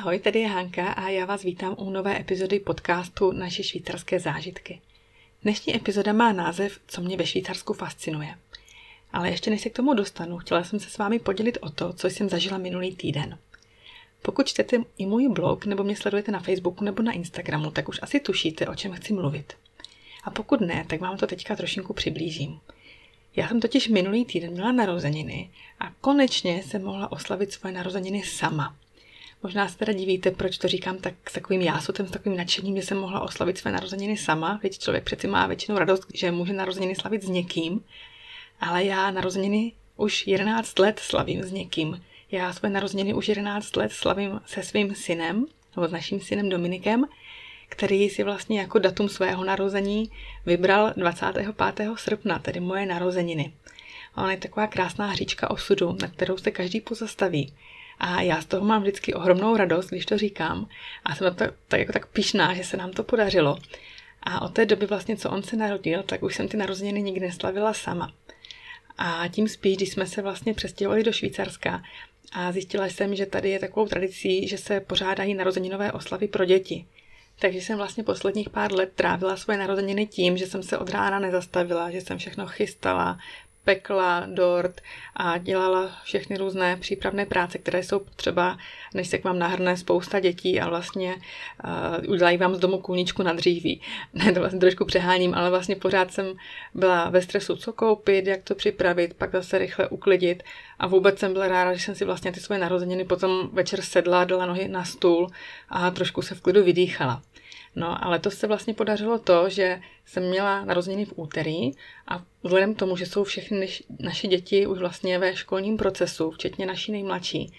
Ahoj, tady je Hanka a já vás vítám u nové epizody podcastu Naše švýcarské zážitky. Dnešní epizoda má název Co mě ve Švýcarsku fascinuje. Ale ještě než se k tomu dostanu, chtěla jsem se s vámi podělit o to, co jsem zažila minulý týden. Pokud čtete i můj blog nebo mě sledujete na Facebooku nebo na Instagramu, tak už asi tušíte, o čem chci mluvit. A pokud ne, tak vám to teďka trošinku přiblížím. Já jsem totiž minulý týden měla narozeniny a konečně jsem mohla oslavit svoje narozeniny sama. Možná se teda divíte, proč to říkám tak s takovým jásotem, s takovým nadšením, že jsem mohla oslavit své narozeniny sama. Teď člověk přeci má většinou radost, že může narozeniny slavit s někým. Ale já narozeniny už 11 let slavím s někým. Já své narozeniny už 11 let slavím se svým synem, nebo s naším synem Dominikem, který si vlastně jako datum svého narození vybral 25. srpna, tedy moje narozeniny. Ona je taková krásná hříčka osudu, na kterou se každý pozastaví. A já z toho mám vždycky ohromnou radost, když to říkám. A jsem na to tak, jako tak pišná, že se nám to podařilo. A od té doby vlastně, co on se narodil, tak už jsem ty narozeniny nikdy neslavila sama. A tím spíš, když jsme se vlastně přestěhovali do Švýcarska a zjistila jsem, že tady je takovou tradicí, že se pořádají narozeninové oslavy pro děti. Takže jsem vlastně posledních pár let trávila svoje narozeniny tím, že jsem se od rána nezastavila, že jsem všechno chystala, pekla dort a dělala všechny různé přípravné práce, které jsou potřeba, než se k vám nahrne spousta dětí a vlastně uh, udělají vám z domu kůničku na dříví. Ne, to vlastně trošku přeháním, ale vlastně pořád jsem byla ve stresu, co koupit, jak to připravit, pak zase rychle uklidit a vůbec jsem byla ráda, že jsem si vlastně ty svoje narozeniny potom večer sedla, dala nohy na stůl a trošku se v klidu vydýchala. No ale to se vlastně podařilo to, že jsem měla narozeniny v úterý a vzhledem k tomu, že jsou všechny naše děti už vlastně ve školním procesu, včetně naší nejmladší,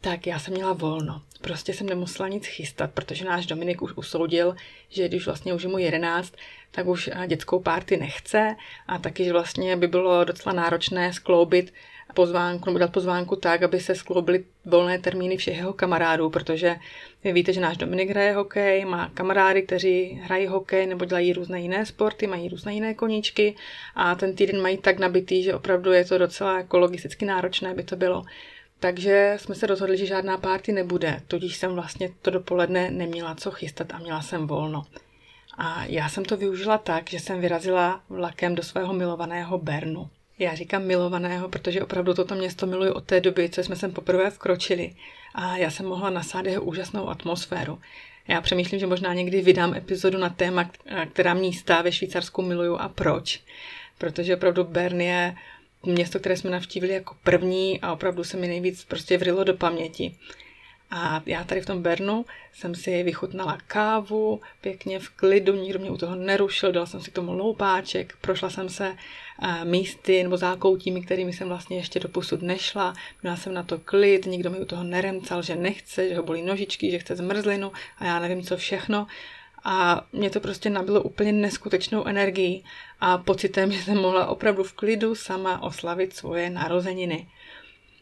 tak já jsem měla volno. Prostě jsem nemusela nic chystat, protože náš Dominik už usoudil, že když vlastně už je mu 11, tak už dětskou párty nechce a taky, že vlastně by bylo docela náročné skloubit pozvánku nebo dát pozvánku tak, aby se skloubily volné termíny všech jeho kamarádů, protože vy víte, že náš Dominik hraje hokej, má kamarády, kteří hrají hokej nebo dělají různé jiné sporty, mají různé jiné koníčky a ten týden mají tak nabitý, že opravdu je to docela jako logisticky náročné by to bylo. Takže jsme se rozhodli, že žádná párty nebude, tudíž jsem vlastně to dopoledne neměla co chystat a měla jsem volno. A já jsem to využila tak, že jsem vyrazila vlakem do svého milovaného Bernu. Já říkám milovaného, protože opravdu toto město miluji od té doby, co jsme sem poprvé vkročili a já jsem mohla nasát jeho úžasnou atmosféru. Já přemýšlím, že možná někdy vydám epizodu na téma, která místa ve Švýcarsku miluju a proč. Protože opravdu Bern je město, které jsme navštívili jako první a opravdu se mi nejvíc prostě vrilo do paměti. A já tady v tom Bernu jsem si vychutnala kávu, pěkně v klidu, nikdo mě u toho nerušil, dala jsem si k tomu loupáček, prošla jsem se eh, místy nebo zákoutími, kterými jsem vlastně ještě do posud nešla. Měla jsem na to klid, nikdo mi u toho neremcal, že nechce, že ho bolí nožičky, že chce zmrzlinu a já nevím co všechno. A mě to prostě nabilo úplně neskutečnou energii a pocitem, že jsem mohla opravdu v klidu sama oslavit svoje narozeniny.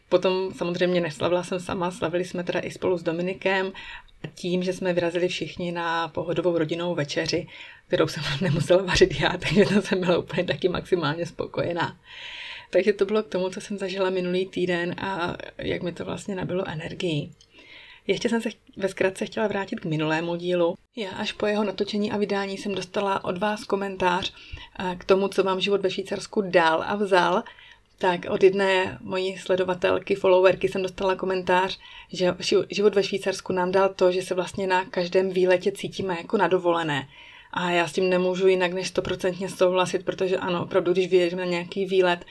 Potom samozřejmě neslavila jsem sama, slavili jsme teda i spolu s Dominikem tím, že jsme vyrazili všichni na pohodovou rodinnou večeři, kterou jsem nemusela vařit já, takže to jsem byla úplně taky maximálně spokojená. Takže to bylo k tomu, co jsem zažila minulý týden a jak mi to vlastně nabilo energii. Ještě jsem se ve zkratce chtěla vrátit k minulému dílu. Já až po jeho natočení a vydání jsem dostala od vás komentář eh, k tomu, co vám život ve Švýcarsku dal a vzal tak od jedné mojí sledovatelky, followerky jsem dostala komentář, že život ve Švýcarsku nám dal to, že se vlastně na každém výletě cítíme jako na dovolené. A já s tím nemůžu jinak než stoprocentně souhlasit, protože ano, opravdu, když vyjedeme na nějaký výlet,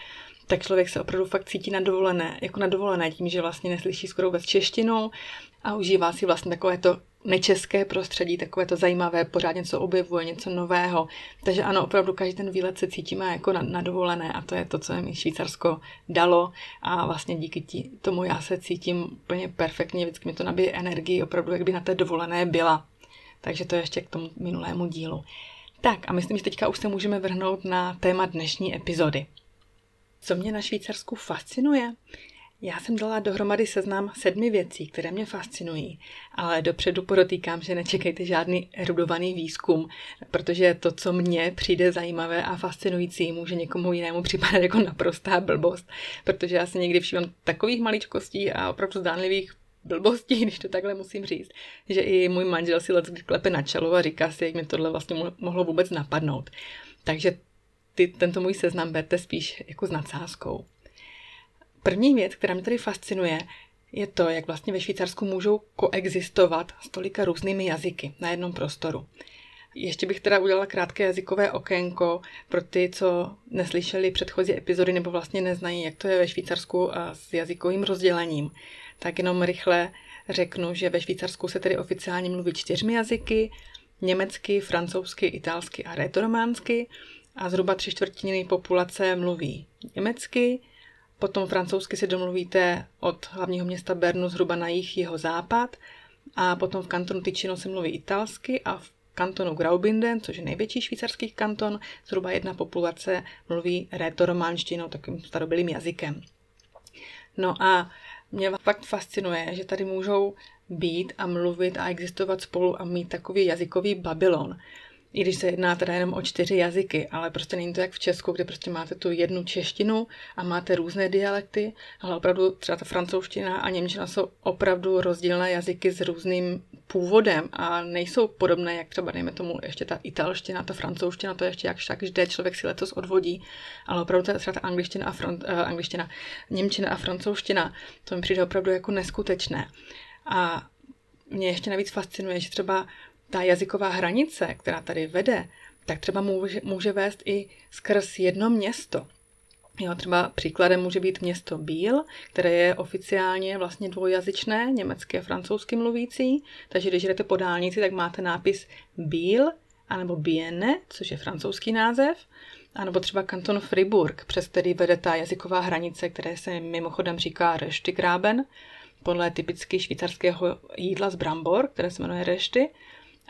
tak člověk se opravdu fakt cítí na dovolené, jako na dovolené tím, že vlastně neslyší skoro vůbec češtinu a užívá si vlastně takové to nečeské prostředí, takové to zajímavé, pořád něco objevuje, něco nového. Takže ano, opravdu každý ten výlet se cítíme jako na, na dovolené a to je to, co mi Švýcarsko dalo a vlastně díky tí, tomu já se cítím úplně perfektně, vždycky mi to nabije energii, opravdu jak by na té dovolené byla. Takže to je ještě k tomu minulému dílu. Tak a myslím, že teďka už se můžeme vrhnout na téma dnešní epizody. Co mě na Švýcarsku fascinuje? Já jsem dala dohromady seznam sedmi věcí, které mě fascinují, ale dopředu podotýkám, že nečekejte žádný erudovaný výzkum, protože to, co mně přijde zajímavé a fascinující, může někomu jinému připadat jako naprostá blbost, protože já se někdy všímám takových maličkostí a opravdu zdánlivých blbostí, když to takhle musím říct, že i můj manžel si let klepe na čelo a říká si, jak mi tohle vlastně mohlo vůbec napadnout. Takže ty, tento můj seznam berte spíš jako s nadsázkou. První věc, která mě tady fascinuje, je to, jak vlastně ve Švýcarsku můžou koexistovat s tolika různými jazyky na jednom prostoru. Ještě bych teda udělala krátké jazykové okénko pro ty, co neslyšeli předchozí epizody nebo vlastně neznají, jak to je ve Švýcarsku a s jazykovým rozdělením. Tak jenom rychle řeknu, že ve Švýcarsku se tedy oficiálně mluví čtyřmi jazyky, německy, francouzsky, italsky a rétorománsky a zhruba tři čtvrtiny populace mluví německy, potom francouzsky se domluvíte od hlavního města Bernu zhruba na jih jeho západ a potom v kantonu Ticino se mluví italsky a v kantonu Graubünden, což je největší švýcarský kanton, zhruba jedna populace mluví rétorománštinou, takovým starobylým jazykem. No a mě fakt fascinuje, že tady můžou být a mluvit a existovat spolu a mít takový jazykový Babylon i když se jedná teda jenom o čtyři jazyky, ale prostě není to jak v Česku, kde prostě máte tu jednu češtinu a máte různé dialekty, ale opravdu třeba ta francouzština a němčina jsou opravdu rozdílné jazyky s různým původem a nejsou podobné, jak třeba dejme tomu ještě ta italština, ta francouzština, to je ještě jak však jde, člověk si letos odvodí, ale opravdu třeba ta angličtina a, fran, uh, angličtina, němčina a francouzština, to mi přijde opravdu jako neskutečné. A mě ještě navíc fascinuje, že třeba ta jazyková hranice, která tady vede, tak třeba může, může vést i skrz jedno město. Jo, třeba příkladem může být město Bíl, které je oficiálně vlastně dvojjazyčné, německy a francouzsky mluvící, takže když jdete po dálnici, tak máte nápis Bíl, anebo Bienne, což je francouzský název, anebo třeba kanton Fribourg, přes který vede ta jazyková hranice, které se mimochodem říká Reštigráben, podle typicky švýcarského jídla z brambor, které se jmenuje Rešty,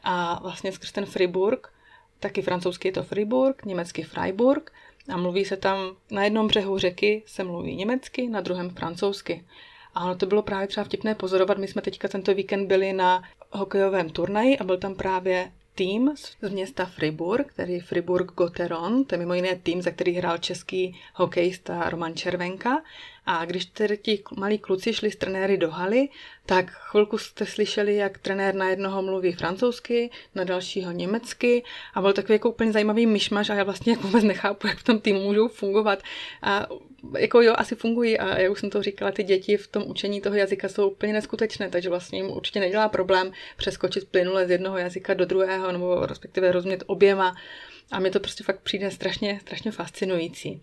a vlastně skrz ten Fribourg, taky francouzsky je to Fribourg, německy Freiburg a mluví se tam, na jednom břehu řeky se mluví německy, na druhém francouzsky. A ono to bylo právě třeba vtipné pozorovat. My jsme teďka tento víkend byli na hokejovém turnaji a byl tam právě tým z města Fribourg, který Fribourg Gotteron, to je mimo jiné tým, za který hrál český hokejista Roman Červenka. A když tedy ti malí kluci šli s trenéry do haly, tak chvilku jste slyšeli, jak trenér na jednoho mluví francouzsky, na dalšího německy a byl takový jako úplně zajímavý myšmaš a já vlastně jako vůbec nechápu, jak v tom týmu můžou fungovat. A jako jo, asi fungují a jak už jsem to říkala, ty děti v tom učení toho jazyka jsou úplně neskutečné, takže vlastně jim určitě nedělá problém přeskočit plynule z jednoho jazyka do druhého nebo respektive rozumět oběma a mě to prostě fakt přijde strašně, strašně fascinující.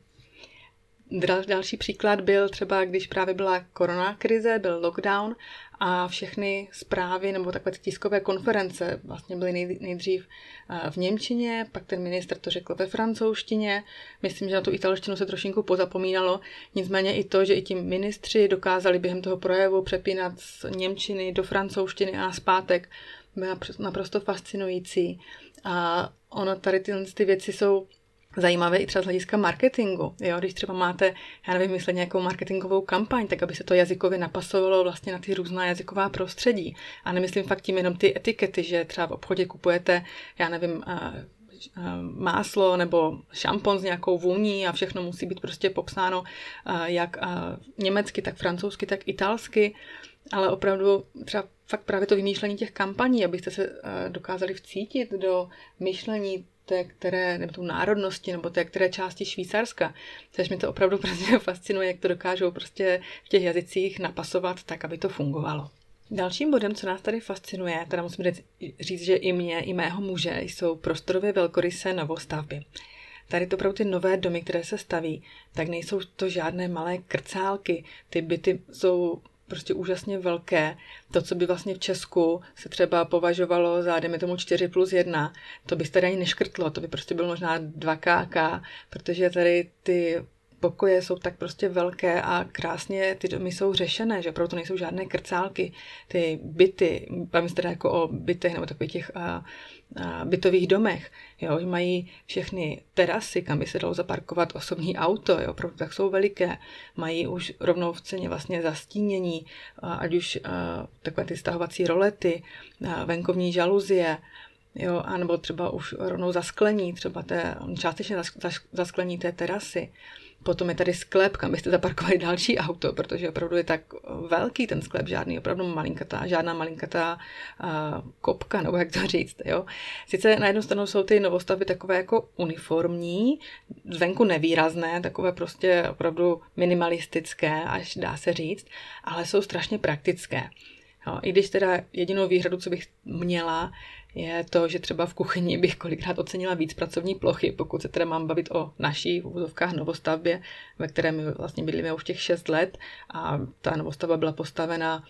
Další příklad byl třeba, když právě byla korona krize, byl lockdown a všechny zprávy nebo takové tiskové konference vlastně byly nejdřív eh, v Němčině, pak ten minister to řekl ve francouzštině. Myslím, že na tu italštinu se trošinku pozapomínalo. Nicméně i to, že i ti ministři dokázali během toho projevu přepínat z Němčiny do francouzštiny a zpátek, bylo naprosto fascinující. A ono tady tyhle ty věci jsou zajímavé i třeba z hlediska marketingu. Jo? Když třeba máte, já nevím, myslet nějakou marketingovou kampaň, tak aby se to jazykově napasovalo vlastně na ty různá jazyková prostředí. A nemyslím fakt tím jenom ty etikety, že třeba v obchodě kupujete, já nevím, máslo nebo šampon s nějakou vůní a všechno musí být prostě popsáno jak německy, tak francouzsky, tak italsky, ale opravdu třeba fakt právě to vymýšlení těch kampaní, abyste se dokázali vcítit do myšlení té které, nebo tu národnosti, nebo té které části Švýcarska. Což mi to opravdu prostě fascinuje, jak to dokážou prostě v těch jazycích napasovat tak, aby to fungovalo. Dalším bodem, co nás tady fascinuje, teda musím říct, že i mě, i mého muže, jsou prostorově velkorysé novostavby. Tady to opravdu ty nové domy, které se staví, tak nejsou to žádné malé krcálky. Ty byty jsou prostě úžasně velké. To, co by vlastně v Česku se třeba považovalo za, dejme tomu 4 plus 1, to by tady ani neškrtlo, to by prostě bylo možná 2 KK, protože tady ty pokoje jsou tak prostě velké a krásně ty domy jsou řešené, že opravdu to nejsou žádné krcálky. Ty byty, bavím se teda jako o bytech nebo takových těch a bytových domech, jo, mají všechny terasy, kam by se dalo zaparkovat osobní auto, jo, opravdu tak jsou veliké. Mají už rovnou v ceně vlastně zastínění, ať už takové ty stahovací rolety, venkovní žaluzie, jo, anebo třeba už rovnou zasklení, třeba té, částečně zasklení té terasy. Potom je tady sklep, kam byste zaparkovali další auto, protože opravdu je tak velký ten sklep, žádný opravdu malinkatá, žádná malinkatá uh, kopka, nebo jak to říct. Jo? Sice na jednu stranu jsou ty novostavby takové jako uniformní, zvenku nevýrazné, takové prostě opravdu minimalistické, až dá se říct, ale jsou strašně praktické. Jo, I když teda jedinou výhradu, co bych měla, je to, že třeba v kuchyni bych kolikrát ocenila víc pracovní plochy, pokud se teda mám bavit o naší v úzovkách novostavbě, ve které my vlastně bydlíme už těch 6 let a ta novostavba byla postavena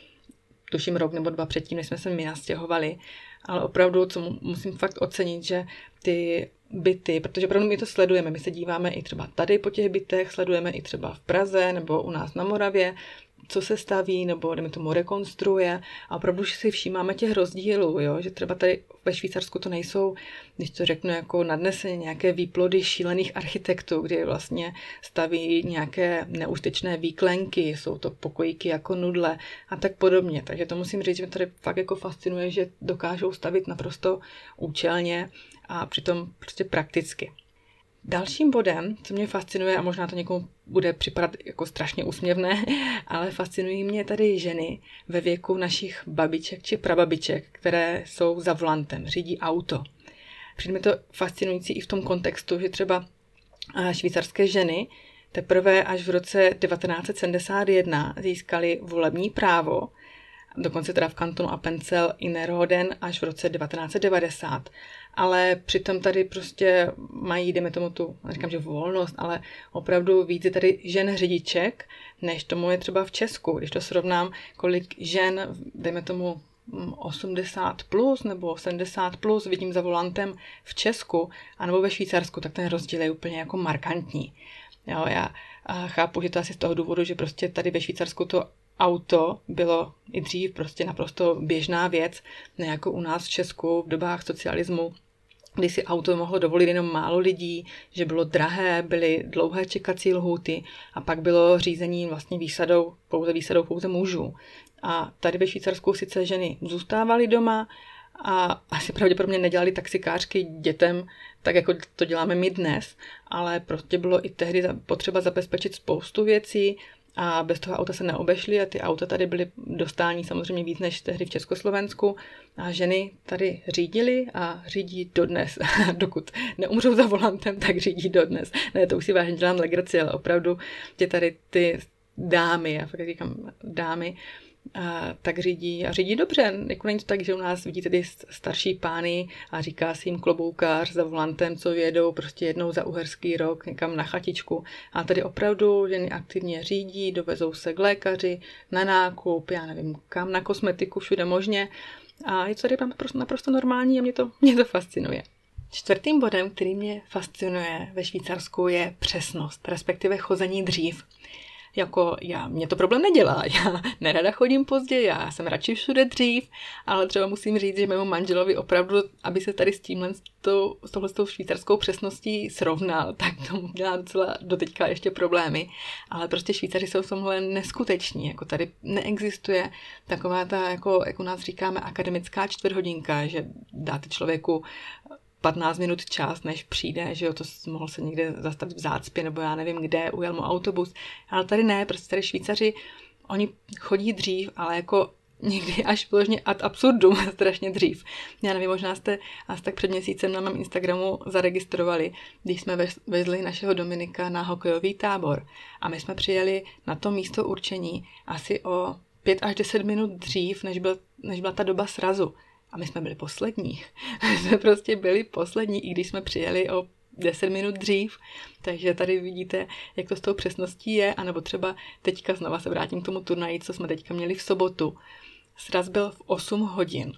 tuším rok nebo dva předtím, než jsme se my nastěhovali, ale opravdu, co musím fakt ocenit, že ty byty, protože opravdu my to sledujeme, my se díváme i třeba tady po těch bytech, sledujeme i třeba v Praze nebo u nás na Moravě, co se staví, nebo jdeme tomu rekonstruuje a opravdu si všímáme těch rozdílů, jo? že třeba tady ve Švýcarsku to nejsou, když to řeknu jako nadneseně, nějaké výplody šílených architektů, kdy vlastně staví nějaké neústečné výklenky, jsou to pokojíky jako nudle a tak podobně. Takže to musím říct, že mě tady fakt jako fascinuje, že dokážou stavit naprosto účelně a přitom prostě prakticky. Dalším bodem, co mě fascinuje, a možná to někomu bude připadat jako strašně úsměvné, ale fascinují mě tady ženy ve věku našich babiček či prababiček, které jsou za volantem, řídí auto. Přijde mi to fascinující i v tom kontextu, že třeba švýcarské ženy teprve až v roce 1971 získaly volební právo, dokonce teda v kantonu Appenzell Innerrhoden až v roce 1990 ale přitom tady prostě mají, jdeme tomu tu, říkám, že volnost, ale opravdu víc je tady žen řidiček, než tomu je třeba v Česku. Když to srovnám, kolik žen, dejme tomu 80 mm, plus nebo 70 plus vidím za volantem v Česku anebo ve Švýcarsku, tak ten rozdíl je úplně jako markantní. Jo, já chápu, že to asi z toho důvodu, že prostě tady ve Švýcarsku to auto bylo i dřív prostě naprosto běžná věc, ne jako u nás v Česku v dobách socialismu, kdy si auto mohlo dovolit jenom málo lidí, že bylo drahé, byly dlouhé čekací lhůty a pak bylo řízení vlastně výsadou, pouze výsadou pouze mužů. A tady ve Švýcarsku sice ženy zůstávaly doma a asi pravděpodobně nedělali taxikářky dětem, tak jako to děláme my dnes, ale prostě bylo i tehdy potřeba zabezpečit spoustu věcí, a bez toho auta se neobešly a ty auta tady byly dostání samozřejmě víc než tehdy v Československu a ženy tady řídily a řídí dodnes. Dokud neumřou za volantem, tak řídí dodnes. Ne, to už si vážně dělám legraci, ale opravdu tě tady ty dámy, já fakt říkám dámy, a, tak řídí a řídí dobře. Jako není to tak, že u nás vidíte ty starší pány a říká si jim kloboukář za volantem, co jedou prostě jednou za uherský rok někam na chatičku. A tady opravdu ženy aktivně řídí, dovezou se k lékaři, na nákup, já nevím kam, na kosmetiku, všude možně. A je to tady naprosto, naprosto normální a mě to, mě to fascinuje. Čtvrtým bodem, který mě fascinuje ve Švýcarsku, je přesnost, respektive chození dřív jako já, mě to problém nedělá, já nerada chodím pozdě, já jsem radši všude dřív, ale třeba musím říct, že mému manželovi opravdu, aby se tady s tímhle, s, tou, s tou švýcarskou přesností srovnal, tak to dělá docela doteďka ještě problémy, ale prostě Švýcaři jsou v tomhle neskuteční, jako tady neexistuje taková ta, jako, jak u nás říkáme, akademická čtvrthodinka, že dáte člověku 15 minut čas, než přijde, že jo, to mohl se někde zastavit v zácpě, nebo já nevím kde, ujel mu autobus. Ale tady ne, prostě tady Švýcaři, oni chodí dřív, ale jako někdy až vložně ad absurdum, strašně dřív. Já nevím, možná jste asi tak před měsícem na mém Instagramu zaregistrovali, když jsme vezli našeho Dominika na hokejový tábor a my jsme přijeli na to místo určení asi o 5 až 10 minut dřív, než, byl, než byla ta doba srazu. A my jsme byli poslední. my jsme prostě byli poslední, i když jsme přijeli o 10 minut dřív, takže tady vidíte, jak to s tou přesností je, anebo třeba teďka znova se vrátím k tomu turnaji, co jsme teďka měli v sobotu. Sraz byl v 8 hodin.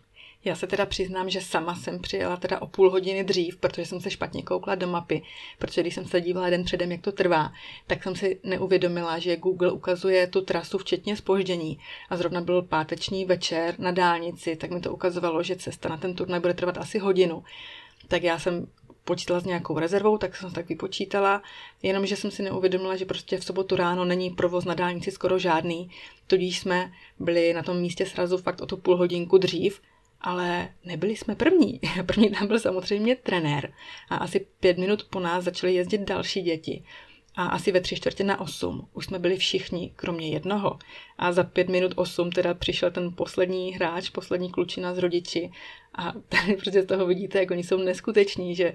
Já se teda přiznám, že sama jsem přijela teda o půl hodiny dřív, protože jsem se špatně koukla do mapy, protože když jsem se dívala den předem, jak to trvá, tak jsem si neuvědomila, že Google ukazuje tu trasu včetně spoždění a zrovna byl páteční večer na dálnici, tak mi to ukazovalo, že cesta na ten turnaj bude trvat asi hodinu. Tak já jsem počítala s nějakou rezervou, tak jsem tak vypočítala, jenomže jsem si neuvědomila, že prostě v sobotu ráno není provoz na dálnici skoro žádný, tudíž jsme byli na tom místě srazu fakt o tu půl hodinku dřív ale nebyli jsme první. První tam byl samozřejmě trenér a asi pět minut po nás začaly jezdit další děti. a asi ve tři čtvrtě na osm už jsme byli všichni, kromě jednoho. A za pět minut osm teda přišel ten poslední hráč, poslední klučina z rodiči a tady prostě z toho vidíte, jak oni jsou neskuteční, že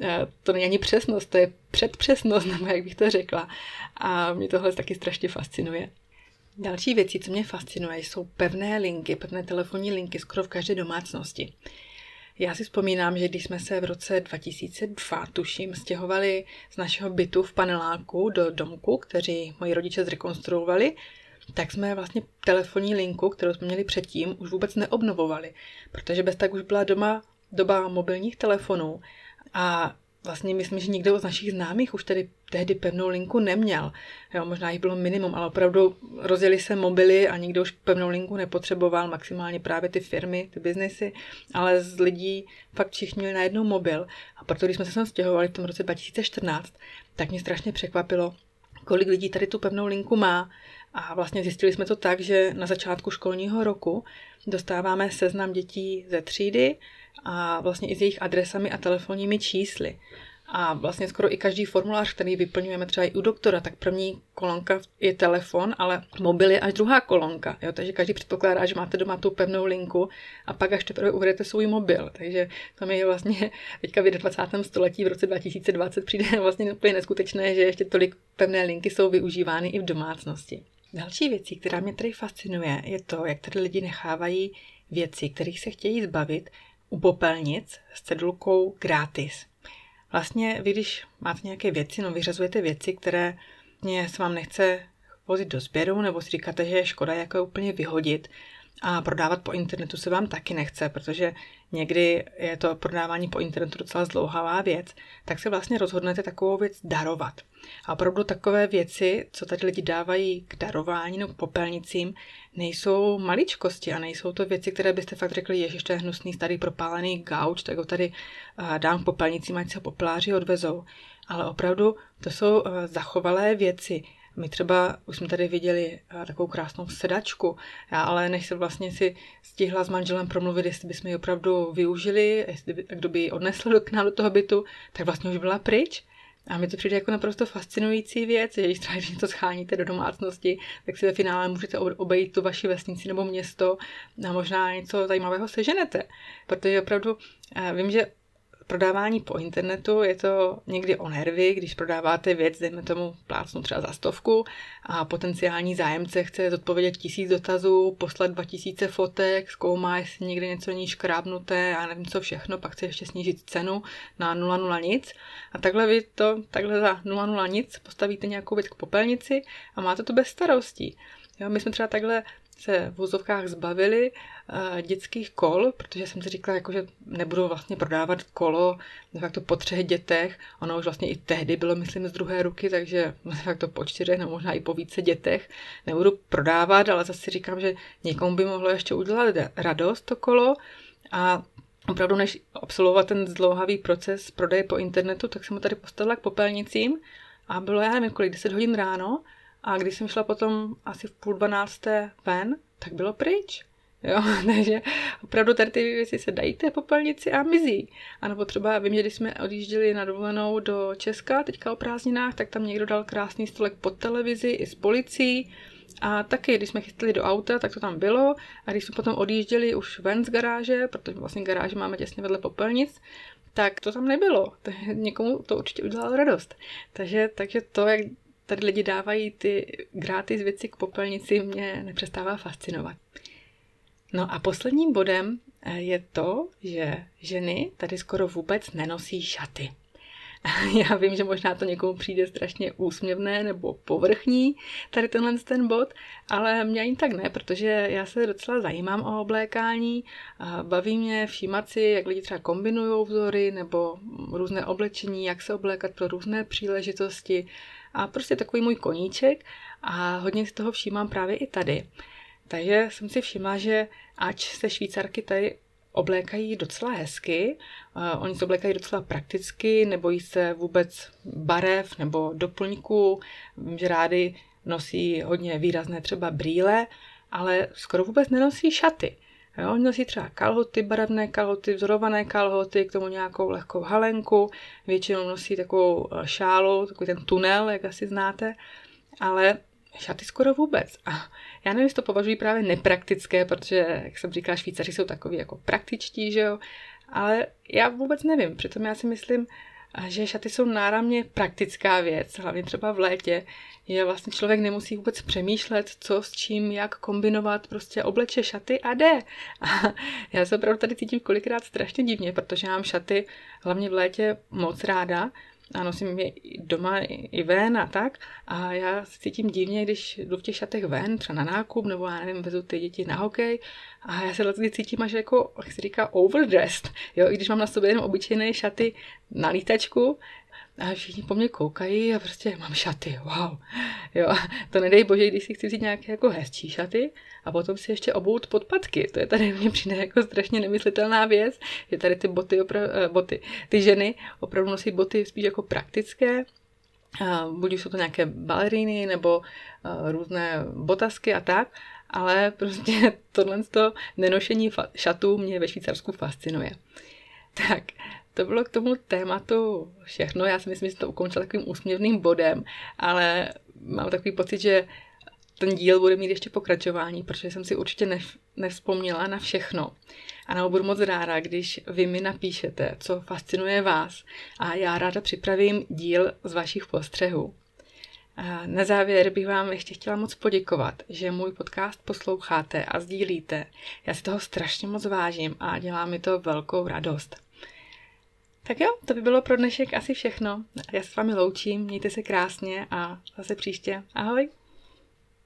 eh, to není ani přesnost, to je předpřesnost, nebo jak bych to řekla. A mě tohle taky strašně fascinuje. Další věci, co mě fascinuje, jsou pevné linky, pevné telefonní linky skoro v každé domácnosti. Já si vzpomínám, že když jsme se v roce 2002, tuším, stěhovali z našeho bytu v paneláku do domku, kteří moji rodiče zrekonstruovali, tak jsme vlastně telefonní linku, kterou jsme měli předtím, už vůbec neobnovovali, protože bez tak už byla doma doba mobilních telefonů a vlastně myslím, že nikdo z našich známých už tedy tehdy pevnou linku neměl. Jo, možná jich bylo minimum, ale opravdu rozjeli se mobily a nikdo už pevnou linku nepotřeboval, maximálně právě ty firmy, ty biznesy, ale z lidí fakt všichni měli najednou mobil. A proto, když jsme se sem stěhovali v tom roce 2014, tak mě strašně překvapilo, kolik lidí tady tu pevnou linku má. A vlastně zjistili jsme to tak, že na začátku školního roku dostáváme seznam dětí ze třídy a vlastně i s jejich adresami a telefonními čísly. A vlastně skoro i každý formulář, který vyplňujeme třeba i u doktora, tak první kolonka je telefon, ale mobil je až druhá kolonka. Jo? Takže každý předpokládá, že máte doma tu pevnou linku a pak až teprve uvedete svůj mobil. Takže to mi je vlastně teďka v 21. století v roce 2020 přijde vlastně úplně neskutečné, že ještě tolik pevné linky jsou využívány i v domácnosti. Další věcí, která mě tady fascinuje, je to, jak tady lidi nechávají věci, kterých se chtějí zbavit, u popelnic s cedulkou gratis. Vlastně vy, když máte nějaké věci, no vyřazujete věci, které mě se vám nechce vozit do sběru, nebo si říkáte, že je škoda jako je úplně vyhodit, a prodávat po internetu se vám taky nechce, protože někdy je to prodávání po internetu docela zdlouhavá věc, tak se vlastně rozhodnete takovou věc darovat. A opravdu takové věci, co tady lidi dávají k darování nebo k popelnicím, nejsou maličkosti a nejsou to věci, které byste fakt řekli, ježiš, to je hnusný starý propálený gauč, tak ho tady dám k popelnicím, ať se popláři odvezou. Ale opravdu to jsou zachovalé věci, my třeba už jsme tady viděli eh, takovou krásnou sedačku, já ale než se vlastně si stihla s manželem promluvit, jestli bychom ji opravdu využili, jestli by, kdo by ji odnesl do toho bytu, tak vlastně už byla pryč. A mi to přijde jako naprosto fascinující věc, že když třeba něco scháníte do domácnosti, tak si ve finále můžete obejít tu vaši vesnici nebo město a možná něco zajímavého seženete. Protože opravdu eh, vím, že prodávání po internetu je to někdy o nervy, když prodáváte věc, dejme tomu plácnu třeba za stovku a potenciální zájemce chce odpovědět tisíc dotazů, poslat 2000 fotek, zkoumá, jestli někde něco není škrábnuté a nevím co všechno, pak chce ještě snížit cenu na 0,0 nic. A takhle vy to takhle za 0,0 nic postavíte nějakou věc k popelnici a máte to bez starostí. Jo, my jsme třeba takhle se v vozovkách zbavili dětských kol, protože jsem si říkala, jako, že nebudu vlastně prodávat kolo de facto po třech dětech. Ono už vlastně i tehdy bylo, myslím, z druhé ruky, takže de facto po čtyřech, nebo možná i po více dětech. Nebudu prodávat, ale zase říkám, že někomu by mohlo ještě udělat radost to kolo a opravdu, než absolvovat ten zdlouhavý proces prodeje po internetu, tak jsem ho tady postavila k popelnicím a bylo, já nevím, kolik, 10 hodin ráno a když jsem šla potom asi v půl dvanácté ven, tak bylo pryč. Jo, takže opravdu tady ty věci se dají té popelnici a mizí. A nebo třeba vím, že když jsme odjížděli na dovolenou do Česka, teďka o prázdninách, tak tam někdo dal krásný stolek pod televizi i s policií. A taky, když jsme chystali do auta, tak to tam bylo. A když jsme potom odjížděli už ven z garáže, protože vlastně garáže máme těsně vedle popelnic, tak to tam nebylo. Někomu to určitě udělalo radost. Takže, takže to, jak tady lidi dávají ty gratis věci k popelnici, mě nepřestává fascinovat. No a posledním bodem eh, je to, že ženy tady skoro vůbec nenosí šaty. Já vím, že možná to někomu přijde strašně úsměvné nebo povrchní, tady tenhle ten bod, ale mě ani tak ne, protože já se docela zajímám o oblékání, baví mě všímat si, jak lidi třeba kombinují vzory nebo různé oblečení, jak se oblékat pro různé příležitosti a prostě takový můj koníček a hodně z toho všímám právě i tady. Takže jsem si všimla, že ač se švýcarky tady oblékají docela hezky, uh, oni se oblékají docela prakticky, nebojí se vůbec barev nebo doplňků, vím, že rády nosí hodně výrazné třeba brýle, ale skoro vůbec nenosí šaty. Jo, on nosí třeba kalhoty, barevné kalhoty, vzorované kalhoty, k tomu nějakou lehkou halenku, většinou nosí takovou eh, šálu, takový ten tunel, jak asi znáte, ale šaty skoro vůbec. A já nevím, jestli to považuji právě nepraktické, protože, jak jsem říkala, Švýcaři jsou takový jako praktičtí, že jo, ale já vůbec nevím, přitom já si myslím, že šaty jsou náramně praktická věc, hlavně třeba v létě, je vlastně člověk nemusí vůbec přemýšlet, co s čím, jak kombinovat, prostě obleče šaty a jde. A já se opravdu tady cítím kolikrát strašně divně, protože mám šaty hlavně v létě moc ráda, a nosím je doma i ven a tak. A já se cítím divně, když jdu v těch šatech ven, třeba na nákup, nebo já nevím, vezu ty děti na hokej. A já se vlastně cítím až jako, jak se říká, overdressed. Jo, i když mám na sobě jenom obyčejné šaty na lítačku, a všichni po mně koukají a prostě mám šaty, wow. Jo, to nedej bože, když si chci vzít nějaké jako hezčí šaty a potom si ještě obout podpatky. To je tady mě přijde jako strašně nemyslitelná věc, že tady ty boty, opra- eh, boty, ty ženy opravdu nosí boty spíš jako praktické, buď jsou to nějaké baleríny nebo uh, různé botasky a tak, ale prostě tohle nenošení šatů mě ve Švýcarsku fascinuje. Tak, to bylo k tomu tématu všechno. Já si myslím, že to ukončila takovým úsměvným bodem, ale mám takový pocit, že ten díl bude mít ještě pokračování, protože jsem si určitě nev, nevzpomněla na všechno. A na budu moc ráda, když vy mi napíšete, co fascinuje vás a já ráda připravím díl z vašich postřehů. Na závěr bych vám ještě chtěla moc poděkovat, že můj podcast posloucháte a sdílíte. Já si toho strašně moc vážím a dělá mi to velkou radost. Tak jo, to by bylo pro dnešek asi všechno. Já s vámi loučím, mějte se krásně a zase příště. Ahoj!